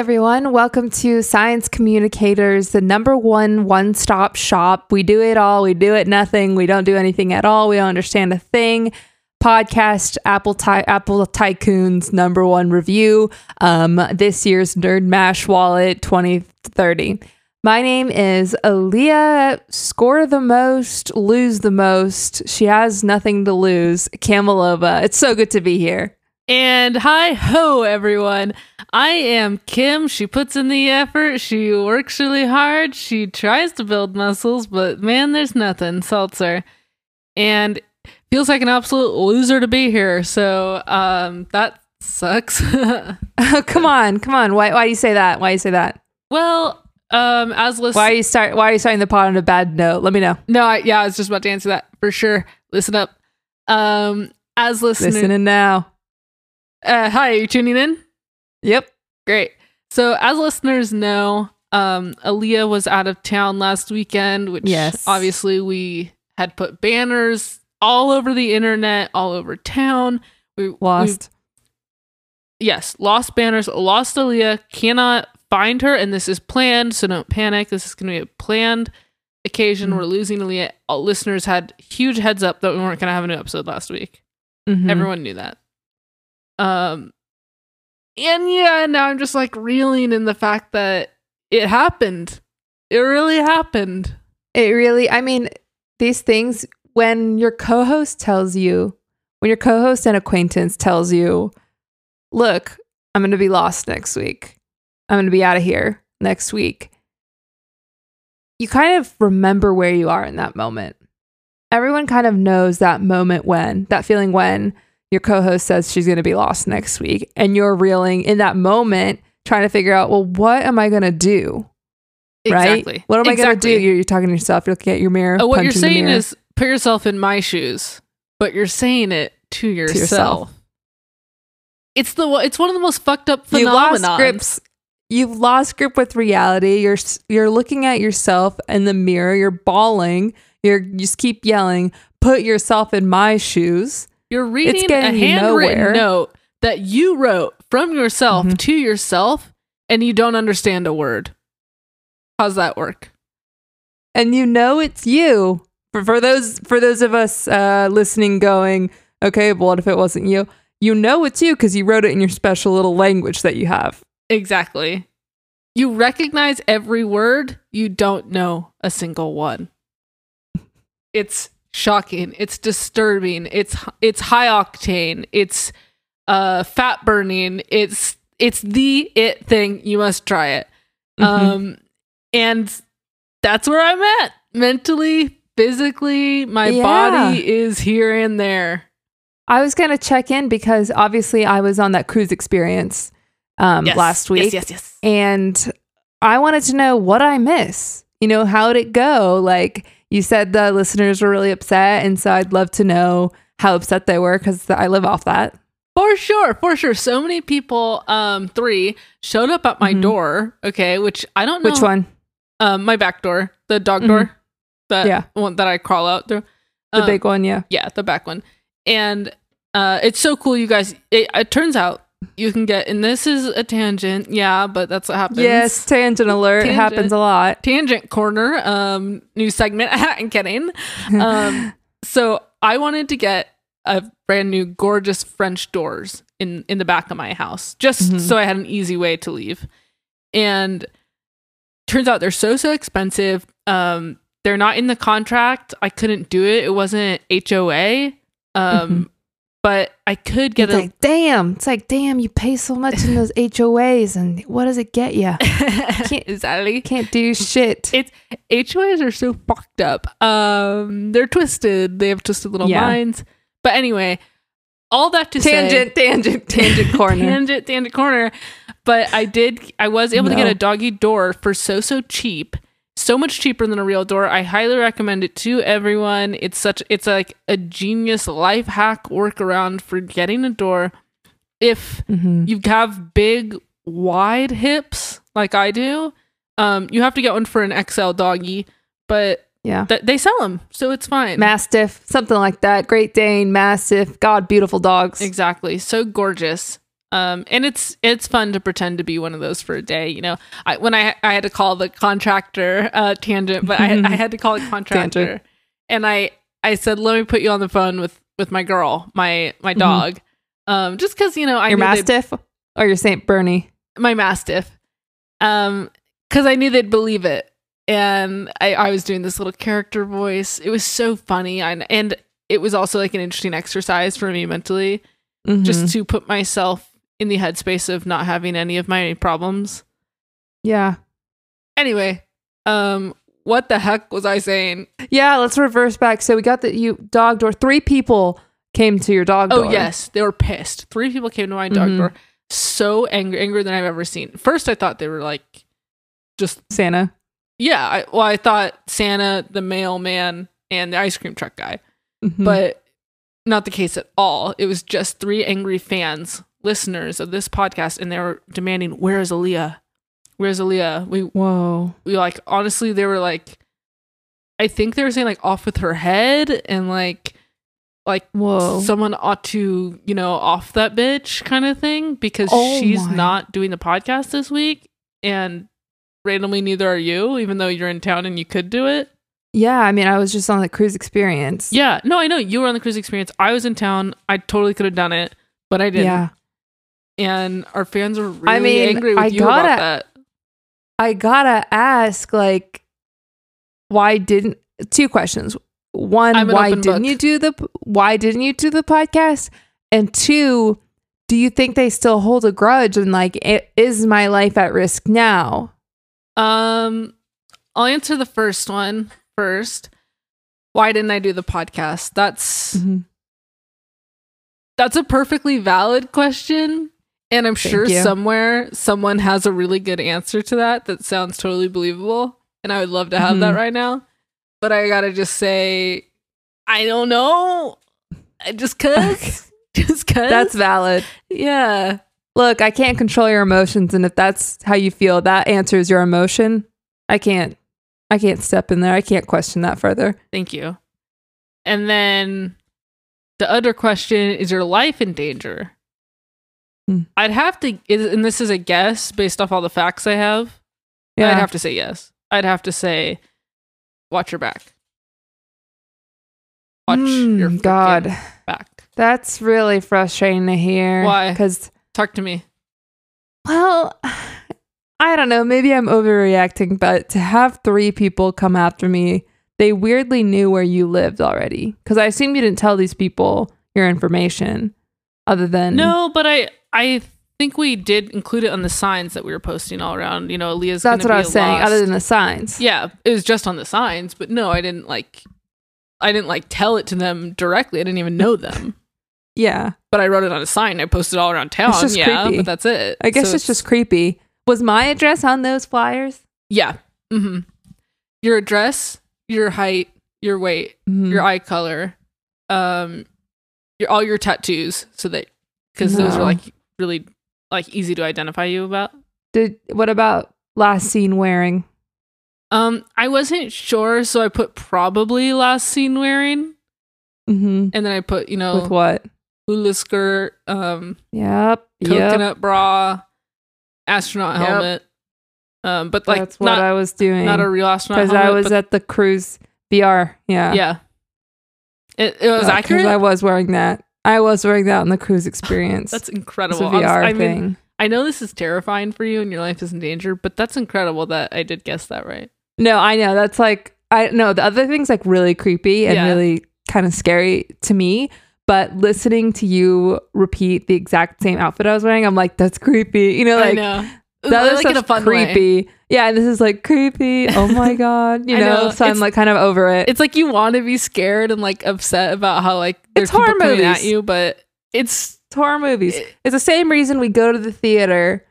Everyone. Welcome to Science Communicators, the number one one stop shop. We do it all. We do it nothing. We don't do anything at all. We don't understand a thing. Podcast Apple Ty- Apple Tycoons number one review. Um, this year's Nerd Mash Wallet 2030. My name is Aaliyah. Score the most, lose the most. She has nothing to lose. Camelova. It's so good to be here. And hi ho, everyone. I am Kim. She puts in the effort. She works really hard. She tries to build muscles, but man, there's nothing. Seltzer. And feels like an absolute loser to be here. So um, that sucks. oh, come on, come on. Why, why do you say that? Why do you say that? well, um, as listeners. Why are you start? Why are you starting the pod on a bad note? Let me know. No, I, yeah, I was just about to answer that for sure. Listen up. Um, as listeners. Listening now. Uh, hi, are you tuning in? Yep. Great. So, as listeners know, um, Aaliyah was out of town last weekend, which Yes. obviously we had put banners all over the internet, all over town. We Lost. we- yes, lost banners, lost Aaliyah, cannot find her, and this is planned, so don't panic. This is going to be a planned occasion. Mhm. We're losing Aaliyah. All listeners had huge heads up that we weren't going to have a new episode last week. Mhm. Everyone knew that. Um, and yeah, now I'm just like reeling in the fact that it happened. It really happened. It really. I mean, these things. When your co-host tells you, when your co-host and acquaintance tells you, "Look, I'm going to be lost next week. I'm going to be out of here next week." You kind of remember where you are in that moment. Everyone kind of knows that moment when, that feeling when your co host says she's going to be lost next week, and you're reeling in that moment, trying to figure out, well, what am I going to do? Right? What am I going to do? You're, you're talking to yourself, you're looking at your mirror. Uh, what you're saying is put yourself in my shoes, but you're saying it to yourself. yourself. It's the it's one of the most fucked up you phenomena. lost grips. You've lost grip with reality. You're you're looking at yourself in the mirror. You're bawling. You're you just keep yelling. Put yourself in my shoes. You're reading a handwritten nowhere. note that you wrote from yourself Mhm. to yourself, and you don't understand a word. How's that work? and you know it's you. For, for those for those of us uh, listening, going, okay, but what if it wasn't you? You know it's you because you wrote it in your special little language that you have. Exactly. You recognize every word, you don't know a single one. It's shocking. It's disturbing. It's it's high octane. It's uh fat burning. It's it's the it thing. You must try it. Mhm. Um and that's where I'm at. Mentally, physically, my Yeah. body is here and there. I was gonna check in because obviously I was on that cruise experience um, Yes. last week, Yes, yes, yes. and I wanted to know what I miss. You know, how'd it go? Like you said, the listeners were really upset, and so I'd love to know how upset they were because I live off that. For sure, for sure. So many people, um, three showed up at my Mhm. door. Okay, which I don't know. Which one? Um, my back door, the dog Mhm. door, that Yeah. one that I crawl out through. The Um, big one, yeah. yeah, the back one. And uh, it's so cool, you guys. It, it turns out you can get, and this is a tangent, yeah, but that's what happens. Yes, tangent alert. It Tangent. happens a lot. tangent corner um new segment i'm kidding um so i wanted to get a brand new gorgeous french doors in in the back of my house just Mhm. so i had an easy way to leave and turns out they're so so expensive um they're not in the contract i couldn't do it it wasn't hoa um Mhm. But i could get it's a like, damn. It's like, damn. You pay so much in those HOAs, and what does it get you? exactly Can't do shit. It's HOAs are so fucked up. Um, they're twisted. They have twisted little Yeah. minds. But anyway, all that to tangent, tangent, tangent corner. tangent, tangent corner. But I did. I was able to get a doggy door for so so cheap. So much cheaper than a real door. I highly recommend it to everyone. It's such. It's like a genius life hack workaround for getting a door. If Mhm. you have big wide hips like I do, um, you have to get one for an XL doggy, but Yeah. th- they sell them, so it's fine. Mastiff, something like that. Great Dane, Mastiff. God, beautiful dogs. exactly, so gorgeous. Um, and it's it's fun to pretend to be one of those for a day. You know, I, when I I had to call the contractor uh, tangent, but I I had to call a contractor, Tangent. and I I said let me put you on the phone with with my girl, my my Mhm. dog, um, just because you know I your mastiff or your Saint Bernie? my mastiff um because i knew they'd believe it and I, I was doing this little character voice it was so funny and, and it was also like an interesting exercise for me mentally Mhm. just to put myself in the headspace of not having any of my problems yeah, anyway um what the heck was i saying yeah. Let's reverse back. So we got that you dog door. Three people came to your dog door. oh door. yes they were pissed three people came to my dog Mhm. door so angry angrier than i've ever seen first i thought they were like just Santa. Yeah, I, well, I thought Santa, the mailman, and the ice cream truck guy, Mhm. but not the case at all. It was just three angry fans, listeners of this podcast, and they were demanding, "Where is Aaliyah? Where's Aaliyah?" We whoa, we like honestly, they were like, I think they were saying like off with her head, and like like whoa. someone ought to you know off that bitch kind of thing because Oh she's my. not doing the podcast this week, and randomly neither are you, even though you're in town and you could do it. yeah, I mean, I was just on the cruise experience. Yeah, no, I know you were on the cruise experience. I was in town. I totally could have done it, but I didn't. yeah. And our fans are really I mean, angry with I you about gotta- that. I gotta ask, like, why didn't two questions? One, why didn't book. you do the why didn't you do the podcast? And two, do you think they still hold a grudge and like i- is my life at risk now? Um, I'll answer the first one first. Why didn't I do the podcast? That's Mhm. that's a perfectly valid question. And I'm Thank sure you. somewhere someone has a really good answer to that that sounds totally believable. And I would love to have that Mhm. right now. But I gotta just say, I don't know. I just cause. Just cause. That's valid. yeah. Look, I can't control your emotions, and if that's how you feel, that answers your emotion. I can't. I can't step in there. I can't question that further. Thank you. And then the other question is your life in danger? Hmm. I'd have to, and this is a guess based off all the facts I have. Yeah. I'd have to say yes. I'd have to say, watch your back. Watch Mm, your God. back. That's really frustrating to hear. Why? Because, Talk to me. well, I don't know. Maybe I'm overreacting, but to have three people come after me, they weirdly knew where you lived already. Because I assume you didn't tell these people your information other than. No, but I, I think we did include it on the signs that we were posting all around. You know, Aaliyah's. That's what I was saying, other than the signs. Yeah, it was just on the signs, but no, I didn't like I didn't like tell it to them directly. I didn't even know them. Yeah. But I wrote it on a sign. I posted it all around town. just yeah, creepy. but that's it. I guess So it's just creepy. Was my address on those flyers? yeah. hmm Your address, your height, your weight, Mhm. your eye color, um, your all your tattoos, so that because those are like really like easy to identify you about. Did what about last seen wearing? Um, I wasn't sure, so I put probably last seen wearing, Mm-hmm. and then I put you know With what? hula skirt, um, Yep. Yep. coconut bra, astronaut Yep. helmet. Um, but like That's what not I was doing. not a real astronaut because. I was but- at the cruise VR. Yeah. yeah. It it was Uh, accurate. I was wearing that. I was wearing that on the cruise experience. that's it's incredible. a Honestly, VR I mean, thing. I know this is terrifying for you and your life is in danger, but that's incredible that I did guess that right. No, I know. That's like I know the other thing's like really creepy and Yeah. really kind of scary to me. But listening to you repeat the exact same outfit I was wearing, I'm like, that's creepy. You know, I like know. The other like in a fun way. creepy. Yeah, and this is like creepy. Oh my god, you know. know. So I'm like kind of over it. It's like you want to be scared and like upset about how like there's It's horror people coming at you, but it's It's horror movies. It- It's the same reason we go to the theater.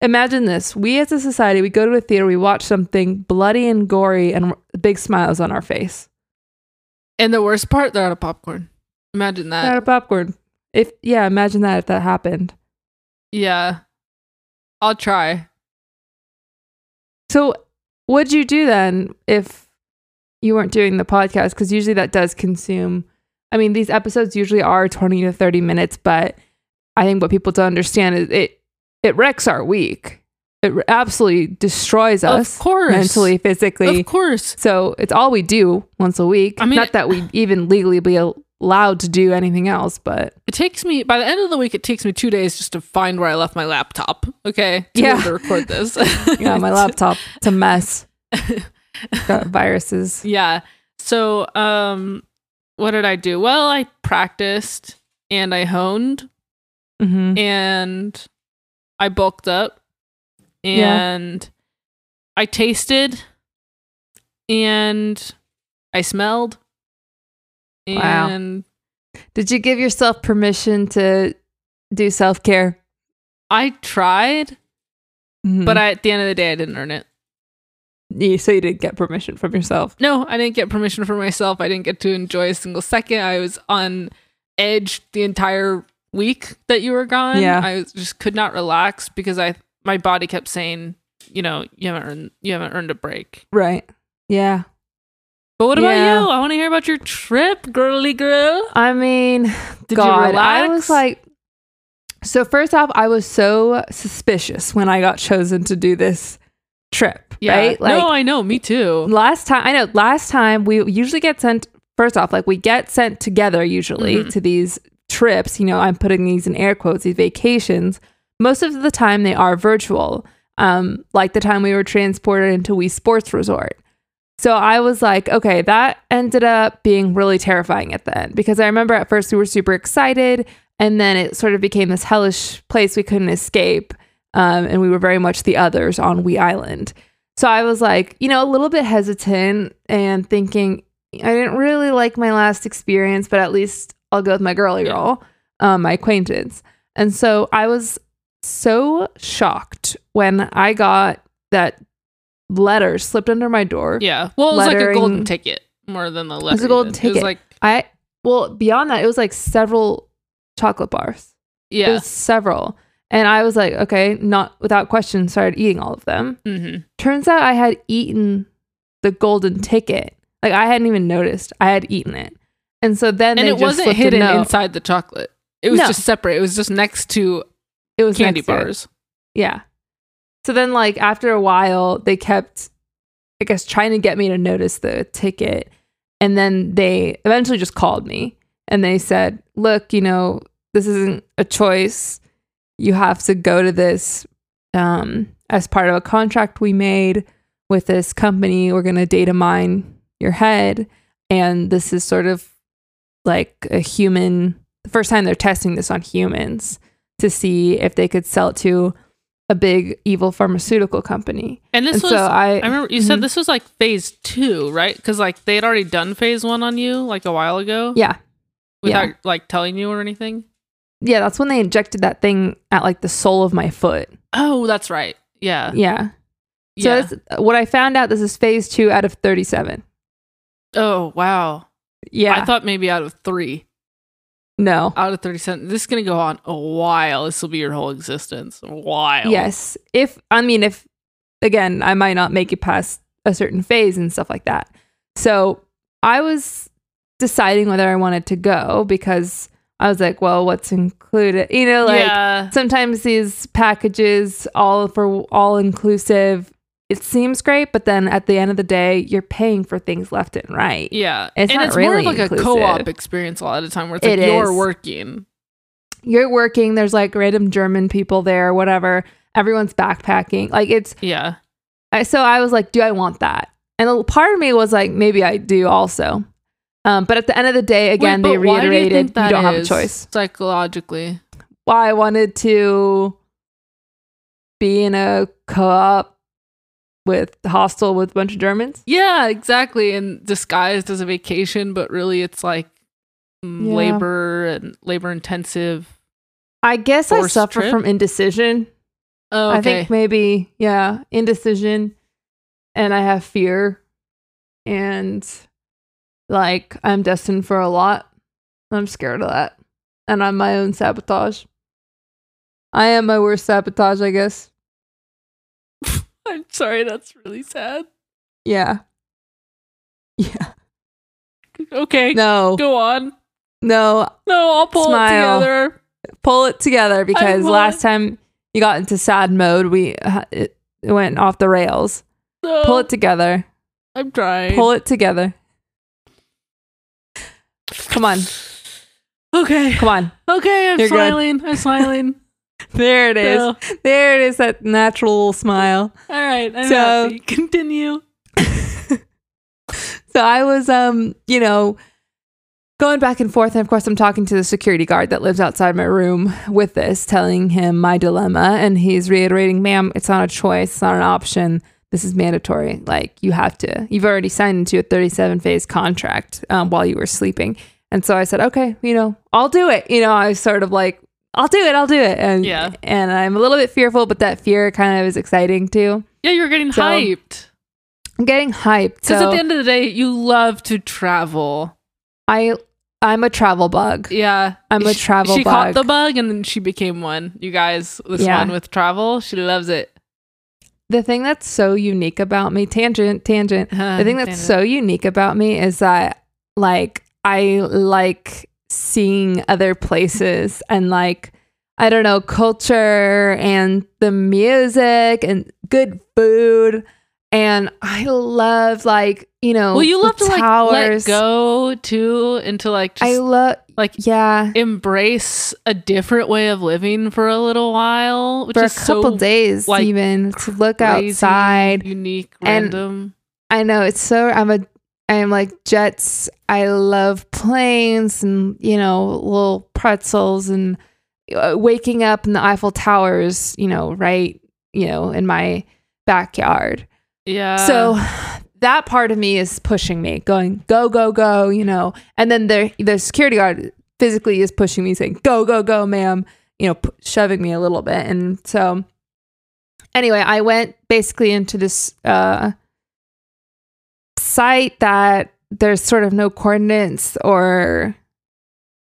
Imagine this: we as a society, we go to a theater, we watch something bloody and gory, and big smiles on our face. and the worst part, they're out of popcorn. Imagine that. Out of popcorn. If yeah, imagine that if that happened. yeah. I'll try. So, what'd you do then if you weren't doing the podcast? Because usually that does consume. I mean, these episodes usually are twenty to thirty minutes, but I think what people don't understand is it it wrecks our week. It absolutely destroys us of course. mentally, physically. Of course. So it's all we do once a week. I mean- not that we even legally be allowed to do anything else, but It takes me by the end of the week. It takes me two days just to find where I left my laptop. Okay, to Yeah. to record this. yeah, my laptop, it's a mess. Got viruses. Yeah. So, um, what did I do? Well, I practiced and I honed hmm and I bulked up Yeah. and I tasted and I smelled Wow. and Did you give yourself permission to do self care? I tried, Mm-hmm. but I, at the end of the day, I didn't earn it. you, so you didn't get permission from yourself. No, I didn't get permission for myself. I didn't get to enjoy a single second. I was on edge the entire week that you were gone. Yeah. I was, just could not relax because I my body kept saying, you know, you haven't earned you haven't earned a break. Right. Yeah. But what about Yeah. you? I want to hear about your trip, girly girl. I mean, Did God, you relax? I was like, so first off, I was so suspicious when I got chosen to do this trip. yeah. Right. Like no, I know. Me too. last time, I know last time we usually get sent, first off, like we get sent together usually Mhm. to these trips. You know, I'm putting these in air quotes, these vacations. Most of the time they are virtual. Um, like the time we were transported into Wii Sports Resort. So I was like, okay, that ended up being really terrifying at the end because I remember at first we were super excited and then it sort of became this hellish place we couldn't escape. Um, and we were very much the others on Wee Island. So I was like, you know, a little bit hesitant and thinking, I didn't really like my last experience, but at least I'll go with my girly girl, um, my acquaintance. And so I was so shocked when I got that letter slipped under my door. Yeah. Well, it was like a golden ticket more than the letter. It was a golden It was ticket. like I well beyond that, it was like several chocolate bars. It yeah. was several. And I was like, okay, not without question, started eating all of them. hmm Turns out I had eaten the golden ticket. Like I hadn't even noticed. I had eaten it. And so then And it wasn't hidden inside the chocolate. It was No. just separate. It was just next to It was candy bars. Yeah. So then, like, after a while, they kept, I guess, trying to get me to notice the ticket. And then they eventually just called me and they said, look, you know, this isn't a choice. You have to go to this um, as part of a contract we made with this company. We're going to data mine your head. And this is sort of like a human, the first time they're testing this on humans to see if they could sell it to a big evil pharmaceutical company. And this and was so I, I remember you said Mhm. this was like phase two, right? Because like they had already done phase one on you like a while ago. yeah, Without yeah. like telling you or anything. yeah, that's when they injected that thing at like the sole of my foot. Oh, that's right. Yeah. Yeah. So yeah. that's what I found out. This is phase two out of thirty-seven. oh wow. Yeah. I thought maybe out of three. No. Out of thirty seven. This is gonna go on a while. This will be your whole existence. A while. Yes. If I mean, if again, I might not make it past a certain phase and stuff like that. So I was deciding whether I wanted to go because I was like, well, what's included? You know, like yeah. sometimes these packages all for all inclusive it seems great but then at the end of the day you're paying for things left and right Yeah. It's and it's more of like a co-op experience a lot of the time where it's like It you're is. working. you're working there's like random german people there whatever everyone's backpacking like it's Yeah. I, so i was like do i want that and a part of me was like maybe i do also um, but at the end of the day again Wait, they why do you reiterated you, don't have a choice Psychologically. why i wanted to be in a co-op with hostel with a bunch of germans Yeah, exactly. And disguised as a vacation, but really it's like mm, Yeah. labor and labor intensive. I guess I suffer trip? from indecision. Oh, I think maybe, yeah, indecision. And I have fear. And like, I'm destined for a lot. I'm scared of that. And I'm my own sabotage. I am my worst sabotage, I guess. I'm sorry, that's really sad. Yeah. Yeah. Okay, No, go on. no. No, I'll pull Smile. it together. pull it together because last time you got into sad mode, we uh, it, went off the rails. No, Pull it together. I'm trying. Pull it together. Come on, Okay. come on. Okay, I'm You're good. smiling. I'm smiling. There it is. So, There it is. That natural smile. all right, I'm So- happy. Continue. So I was, um, you know, going back and forth. And of course, I'm talking to the security guard that lives outside my room with this, telling him my dilemma. And he's reiterating, ma'am, it's not a choice, it's not an option. This is mandatory. Like, you have to, you've already signed into a 37 phase contract um, while you were sleeping. And so I said, okay, you know, I'll do it. You know, I was sort of like, I'll do it, I'll do it. And, Yeah. and I'm a little bit fearful, but that fear kind of is exciting too. Yeah, you're getting So- hyped. I'm getting hyped. Because So at the end of the day, you love to travel. I, I'm a travel bug. Yeah. I'm a travel She bug. caught the bug and then she became one. You guys, this Yeah. one with travel, she loves it. the thing that's so unique about me tangent tangent Huh, the thing that's so unique about me is that like i like seeing other places and like i don't know culture and the music and good food. And i love like you know well, you love to like let go too, to like just i love like yeah. embrace a different way of living for a little while, which for a couple so days like, even to look crazy, outside. unique, And- random. I know it's so I'm a I'm like jets. I love planes and you know little pretzels and uh, waking up in the Eiffel Towers. You know, right? You know, in my backyard. yeah. so that part of me is pushing me, going go go go. You know, and then the the security guard physically is pushing me, saying go go go, ma'am. You know, p- shoving me a little bit, and so anyway, I went basically into this. uh site that there's sort of no coordinates or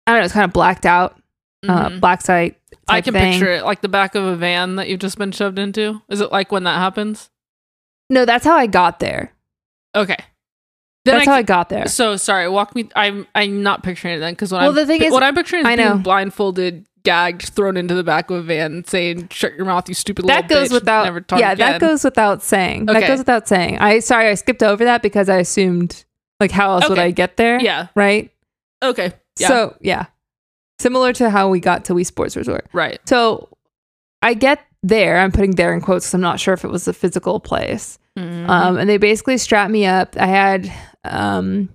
I don't know, it's kind of blacked out, uh, Mhm. black site. I can thing. picture it like the back of a van that you've just been shoved into. Is it like when that happens? No, that's how I got there. Okay. Then that's I, how I got there. So sorry, walk me. I'm I'm not picturing it then because what Well, I'm the thing is- what I'm picturing is I being know. blindfolded, gagged, thrown into the back of a van, saying "Shut your mouth, you stupid That little goes bitch, without. Never talk Yeah, again." that goes without saying. That goes without saying. I sorry, I skipped over that because I assumed like how else would I get there? Yeah. Right. Okay. Yeah. So yeah, similar to how we got to Wii Sports Resort. right. So I get there. I'm putting there in quotes because I'm not sure if it was a physical place. Mhm. Um, and they basically strapped me up. I had um,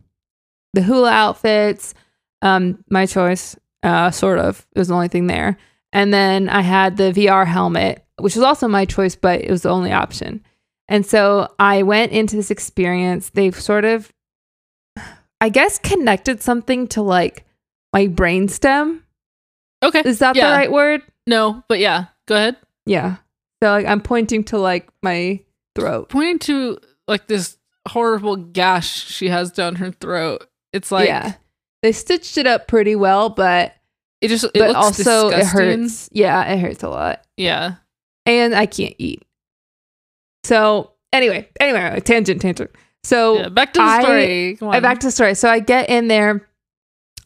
the hula outfits, um, my choice, uh, sort of. It was the only thing there. And then I had the VR helmet, which was also my choice, but it was the only option. And so I went into this experience. They've sort of, I guess, connected something to like my brainstem. okay. Is that Yeah. the right word? No, but yeah. Go ahead. Yeah. So like I'm pointing to like my throat. Pointing to like this horrible gash she has down her throat. It's like yeah. They stitched it up pretty well, but it just it but looks also it hurts. Yeah, it hurts a lot. Yeah. And I can't eat. So anyway, anyway, tangent, tangent. So yeah. Back to the I- story. I back to the story. So I get in there.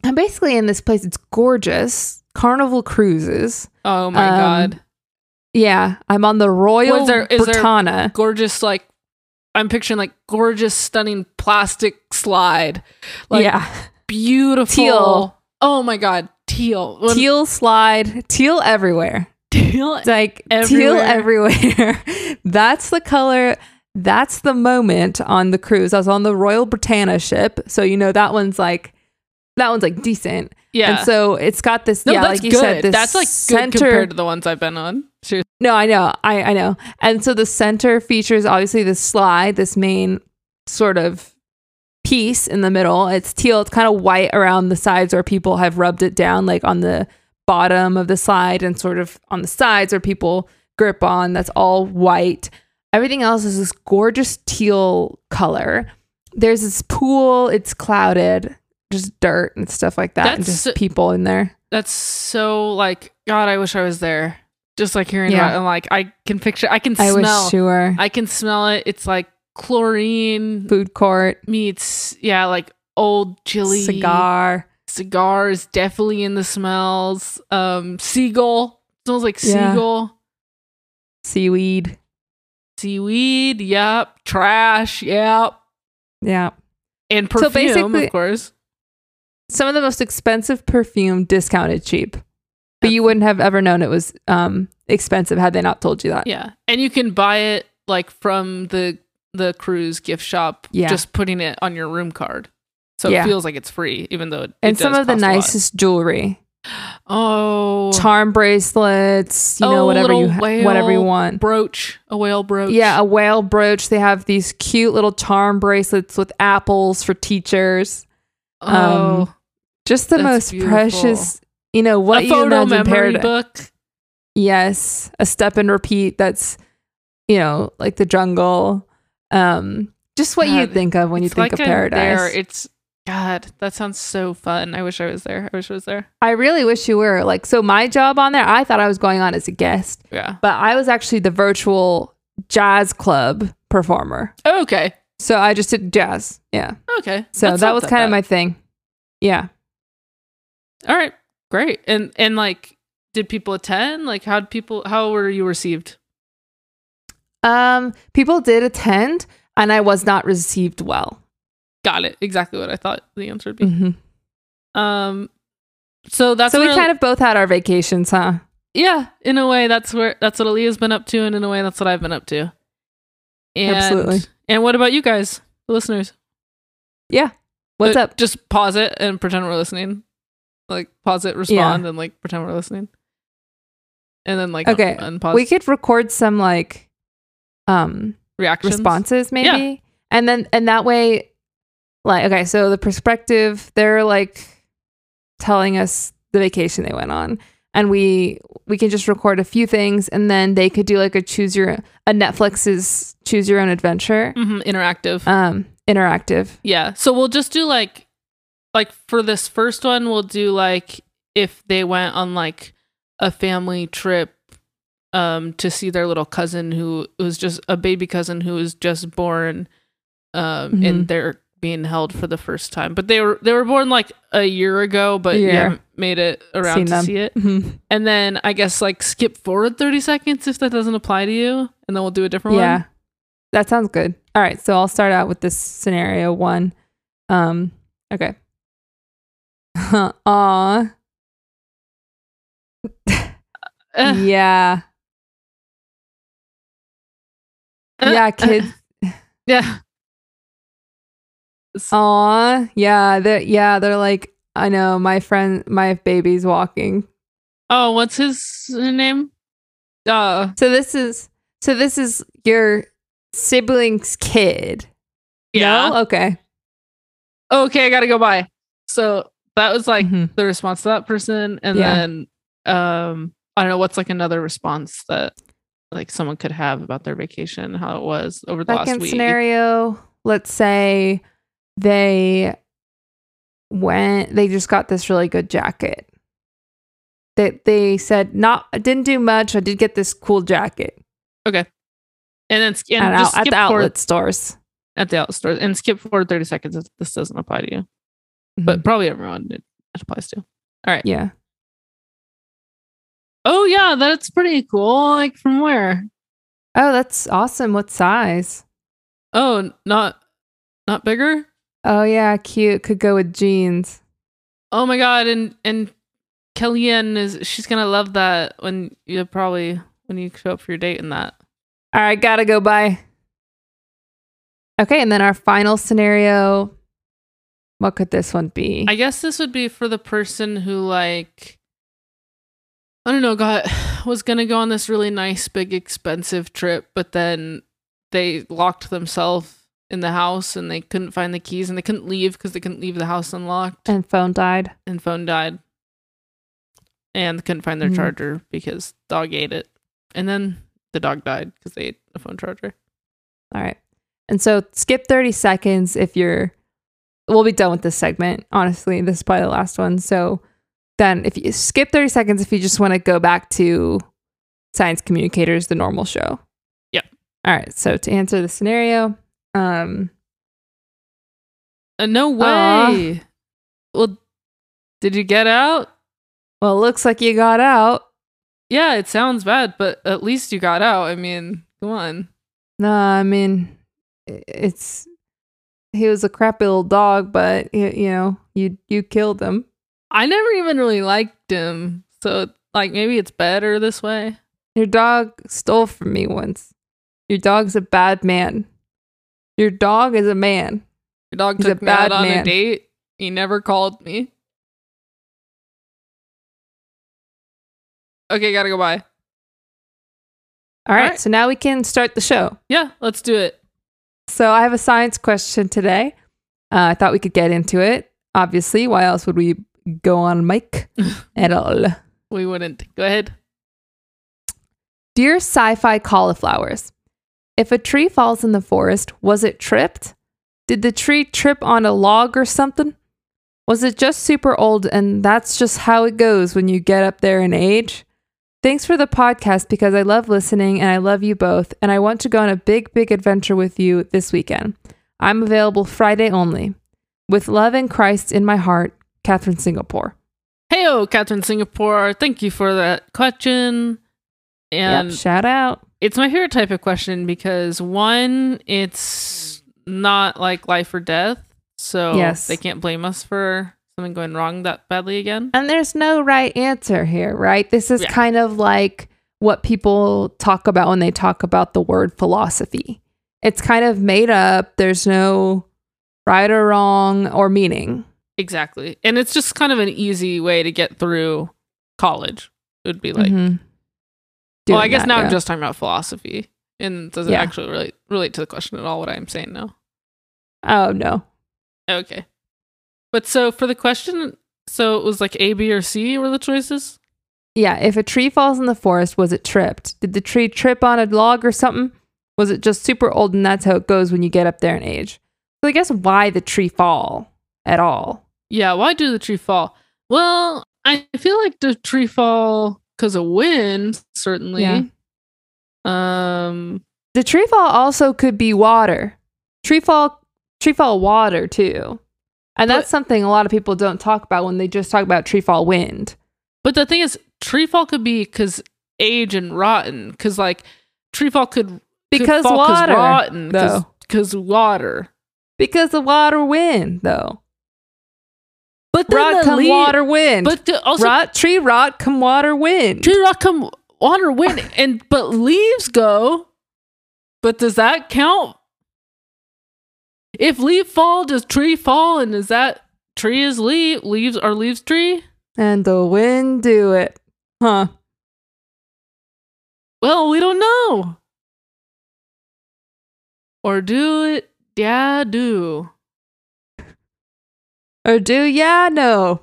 I'm basically in this place. It's gorgeous. Carnival cruises. oh my um, god. Yeah, I'm on the Royal is there- Britannia. Gorgeous like I'm picturing like gorgeous, stunning plastic slide. Like yeah, beautiful. Teal. Oh my god, teal. When- teal slide, teal everywhere. teal. Like teal Everywhere. everywhere. that's the color. That's the moment on the cruise. I was on the Royal Britannia ship, so you know that one's like that one's like decent. Yeah. And so it's got this. no, yeah, that's like you good. said, this that's like center. good compared to the ones I've been on. Seriously. no, I know, I I know. And so the center features obviously the slide, this main sort of piece in the middle. It's teal. It's kind of white around the sides where people have rubbed it down, like on the bottom of the slide and sort of on the sides where people grip on. That's all white. Everything else is this gorgeous teal color. There's this pool. It's clouded, just dirt and stuff like that, and That's- just people in there. That's so like God, I wish I was there. Just like hearing Yeah. about it and like I can picture I can I smell was sure. I can smell it. It's like chlorine Food court, meets yeah, like old chili cigar. cigars definitely in the smells. Um, seagull smells like Yeah. seagull. Seaweed. Seaweed, yep. Trash, yep. Yeah. And So perfume, basically- of course. Some of the most expensive perfume discounted cheap. But you wouldn't have ever known it was um expensive had they not told you that. Yeah, and you can buy it like from the the cruise gift shop. Yeah. just putting it on your room card, so Yeah. it feels like it's free, even though it, And it some of the nicest jewelry. Oh, Charm bracelets, you know, Oh, whatever you ha- whatever you want. brooch, a whale brooch. Yeah, a whale brooch. They have these cute little charm bracelets with apples for teachers. Oh, um, Just the most beautiful. precious, you know, what a you photo imagine memory paradise. book. Yes, a step and repeat. That's you know like the jungle. Um, just what you think of when you think like of I'm paradise. There. It's God. That sounds so fun. I wish I was there. I wish I was there. I really wish you were like. So my job on there, I thought I was going on as a guest, Yeah. but I was actually the virtual jazz club performer. Okay. So I just did jazz. Yeah. Okay. So That's that was kind of my thing. Yeah. All right. Great. And and like, did people attend? Like, how did people? How were you received? Um, people did attend, and I was not received well. Got it. Exactly what I thought the answer would be. Mhm. Um. So that's So we kind of both had our vacations, huh? yeah. In a way, that's where that's what Aaliyah's been up to, and in a way, that's what I've been up to. And, Absolutely. And what about you guys, the listeners? Yeah. What's Uh, up? Just pause it and pretend we're listening. Like pause it, respond, and like pretend we're listening. And then like Okay, unpause We could record some like um reactions. responses maybe. And then and that way like okay, so the perspective they're like telling us the vacation they went on and we we can just record a few things and then they could do like a choose your a Netflix's choose your own adventure Mhm, interactive. um interactive. Yeah. So we'll just do like like for this first one we'll do like if they went on like a family trip um to see their little cousin who was just a baby cousin who was just born um and Mhm. they're being held for the first time. But they were they were born like a year ago, but Yeah. made it around Seen to them. see it. Mhm. And then I guess like skip forward 30 seconds if that doesn't apply to you and then we'll do a different Yeah. one. Yeah, that sounds good. All right, so I'll start out with this scenario one. Um, okay. Aw. Yeah. Yeah, eh, kids. Yeah. Aw. Yeah, they're yeah, they're like, I know, my friend my baby's walking. Oh, what's his name? Uh So this is so this is your sibling's kid. yeah. No? Okay. Okay, I gotta go by. So that was like Mhm. the response to that person, and Yeah. then um, I don't know what's like another response that like someone could have about their vacation, how it was over the last Second week. scenario, let's say they went they just got this really good jacket. That they said not I didn't do much, I did get this cool jacket Okay. and then and at, just out, at skip the forward outlet stores. at the outlet store and skip forward thirty seconds if this doesn't apply to you, Mm-hmm. but probably everyone it, it applies to. All right. Yeah. Oh yeah, that's pretty cool. Like from where? Oh, that's awesome. What size? Oh, not not bigger. Oh yeah, cute. Could go with jeans. Oh my god, and and Kellyanne is she's gonna love that when you probably when you show up for your date in that. All right, gotta go bye. Okay, and then our final scenario. What could this one be? I guess this would be for the person who like I don't know, got was gonna go on this really nice, big, expensive trip, but then they locked themselves in the house and they couldn't find the keys and they couldn't leave because they couldn't leave the house unlocked and phone died. and phone died. And couldn't find their Mhm. charger because dog ate it. And then the dog died because they ate a phone charger. All right. And so skip 30 seconds if you're we'll be done with this segment. Honestly, this is probably the last one. So then if you skip 30 seconds if you just want to go back to Science Communicators, the normal show. Yep. All right. So to answer the scenario, um Uh, no way. Well, Did you get out? Well, it looks like you got out. Yeah, it sounds bad, but at least you got out. I mean, come on. No, I mean, it's he was a crappy little dog, but y- you know, you you killed him. I never even really liked him. So, like, maybe it's better this way. Your dog stole from me once. Your dog's a bad man. Your dog is a man. Your dog He's a took me out bad on a date. He never called me. Okay, gotta go bye. All right, right. so now we can start the show. Yeah, let's do it. So I have a science question today. Uh, I thought we could get into it. Obviously, why else would we go on mic at all? We wouldn't. Go ahead. Dear sci-fi cauliflowers, if a tree falls in the forest, was it tripped? Did the tree trip on a log or something? Was it just super old and that's just how it goes when you get up there in age? Thanks for the podcast because I love listening and I love you both and I want to go on a big, big adventure with you this weekend. I'm available Friday only. With love and Christ in my heart, Catherine Singapore. Heyo, Catherine Singapore. Thank you for that question. And yep, shout out. it's my favorite type of question because one, it's not like life or death. So Yes. they can't blame us for something going wrong that badly again. And there's no right answer here, right? This is Yeah. kind of like what people talk about when they talk about the word philosophy. It's kind of made up. There's no right or wrong or meaning. Exactly. And it's just kind of an easy way to get through college. It would be like, Mhm. well, I guess that, now yeah. I'm just talking about philosophy. And does it Yeah. actually relate relate to the question at all what I'm saying now? Oh, no. Okay. But so for the question, so it was like A, B, or C were the choices? Yeah, if a tree falls in the forest, was it tripped? Did the tree trip on a log or something? Was it just super old and that's how it goes when you get up there in age? So I guess why the tree fall at all? Yeah, why do the tree fall? Well, I feel like the tree fall because of wind, certainly. Yeah. Um The tree fall also could be water. Tree fall, tree fall water too. And that's something a lot of people don't talk about when they just talk about tree fall wind. but the thing is tree fall could be because age and rotten. Cause like tree fall could could Because fall 'cause water, rotten because water. Because the water wind, though. But then Rot the come lea- water wind. But the, also rot, tree rot come water wind. tree rock come water wind and but leaves go. But does that count? If leaf fall, does tree fall? And is that tree is leaf? Leaves are leaves tree? And the wind do it. Huh. Well, we don't know. Or do it? Yeah, do. Or do ya know?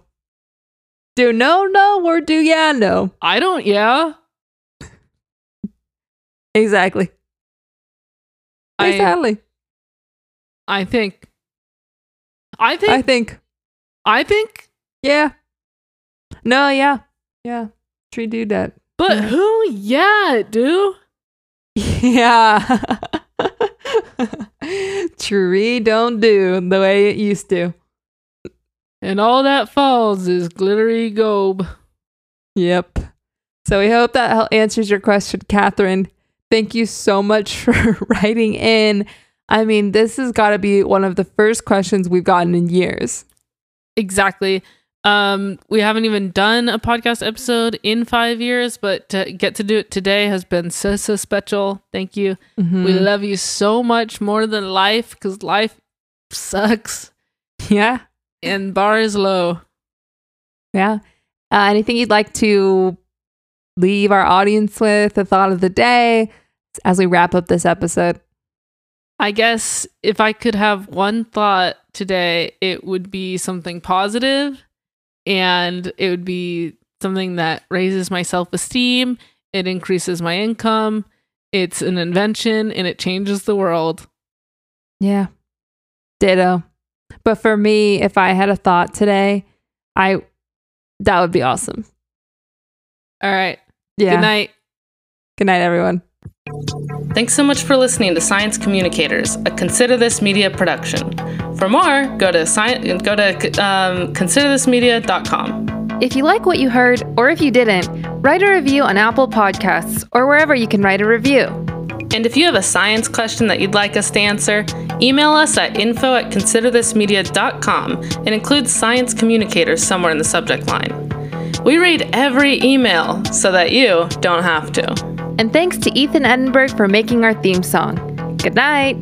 Do no know or do ya know? I don't. Yeah, Exactly. I Exactly. I think. I think. I think. think. I think. Yeah. No, yeah. Yeah. Tree do that. But Yeah. who? Yeah, do. Yeah. Tree don't do the way it used to. And all that falls is glittery gobe. Yep. So we hope that answers your question, Catherine. Thank you so much for writing in. I mean, this has got to be one of the first questions we've gotten in years. Exactly. Um, we haven't even done a podcast episode in five years, but to get to do it today has been so so special. Thank you. Mhm. We love you so much more than life because life sucks yeah. And bar is low. Yeah. Uh, anything you'd like to leave our audience with, a thought of the day as we wrap up this episode? I guess if I could have one thought today, it would be something positive and it would be something that raises my self esteem, it increases my income, it's an invention, and it changes the world. Yeah. Ditto. But for me, if I had a thought today, I that would be awesome. All right. Yeah. Good night. Good night, everyone. Thanks so much for listening to Science Communicators, a Consider This media production. For more, go to sci- go to um, considerthismedia.com. If you like what you heard, or if you didn't, write a review on Apple Podcasts or wherever you can write a review. And if you have a science question that you'd like us to answer, email us at info at considerthismedia.com and include science communicators somewhere in the subject line. We read every email so that you don't have to. And thanks to Ethan Edinburgh for making our theme song. Good night.